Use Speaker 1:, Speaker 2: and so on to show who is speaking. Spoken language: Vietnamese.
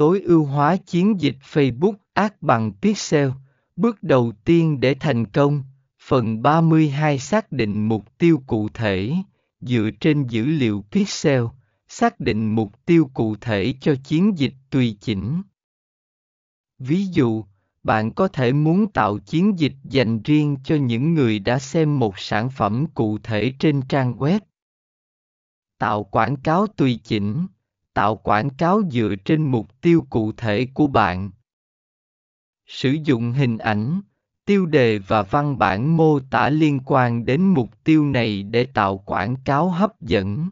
Speaker 1: tối ưu hóa chiến dịch Facebook Ads bằng Pixel. Bước đầu tiên để thành công, phần 32 xác định mục tiêu cụ thể, dựa trên dữ liệu Pixel, xác định mục tiêu cụ thể cho chiến dịch tùy chỉnh. Ví dụ, bạn có thể muốn tạo chiến dịch dành riêng cho những người đã xem một sản phẩm cụ thể trên trang web. Tạo quảng cáo tùy chỉnh, tạo quảng cáo dựa trên mục tiêu cụ thể của bạn. Sử dụng hình ảnh, tiêu đề và văn bản mô tả liên quan đến mục tiêu này để tạo quảng cáo hấp dẫn.